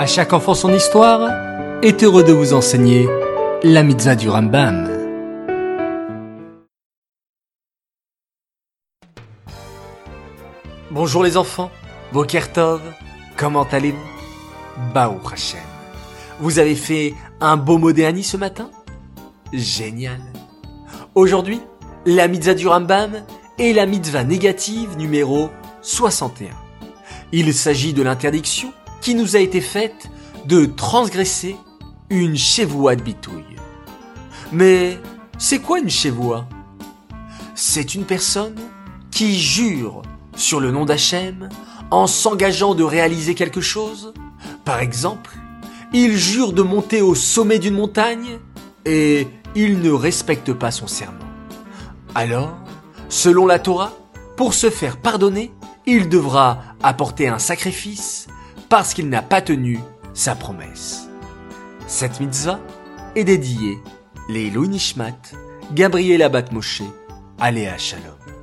À chaque enfant son histoire est heureux de vous enseigner la mitzvah du Rambam. Bonjour les enfants, Boker Tov, comment allez-vous? Baou Hashem. Vous avez fait un beau modéani ce matin? Génial. Aujourd'hui, la mitzvah du Rambam est la mitzvah négative numéro 61. Il s'agit de l'interdiction qui nous a été faite de transgresser une chevoie de bitouille. Mais c'est quoi une chevoie C'est une personne qui jure sur le nom d'Hachem en s'engageant de réaliser quelque chose. Par exemple, il jure de monter au sommet d'une montagne et il ne respecte pas son serment. Alors, selon la Torah, pour se faire pardonner, il devra apporter un sacrifice parce qu'il n'a pas tenu sa promesse. Cette mitzvah est dédiée les Nishmat, Gabriel Abat Moshe, Aléa Shalom.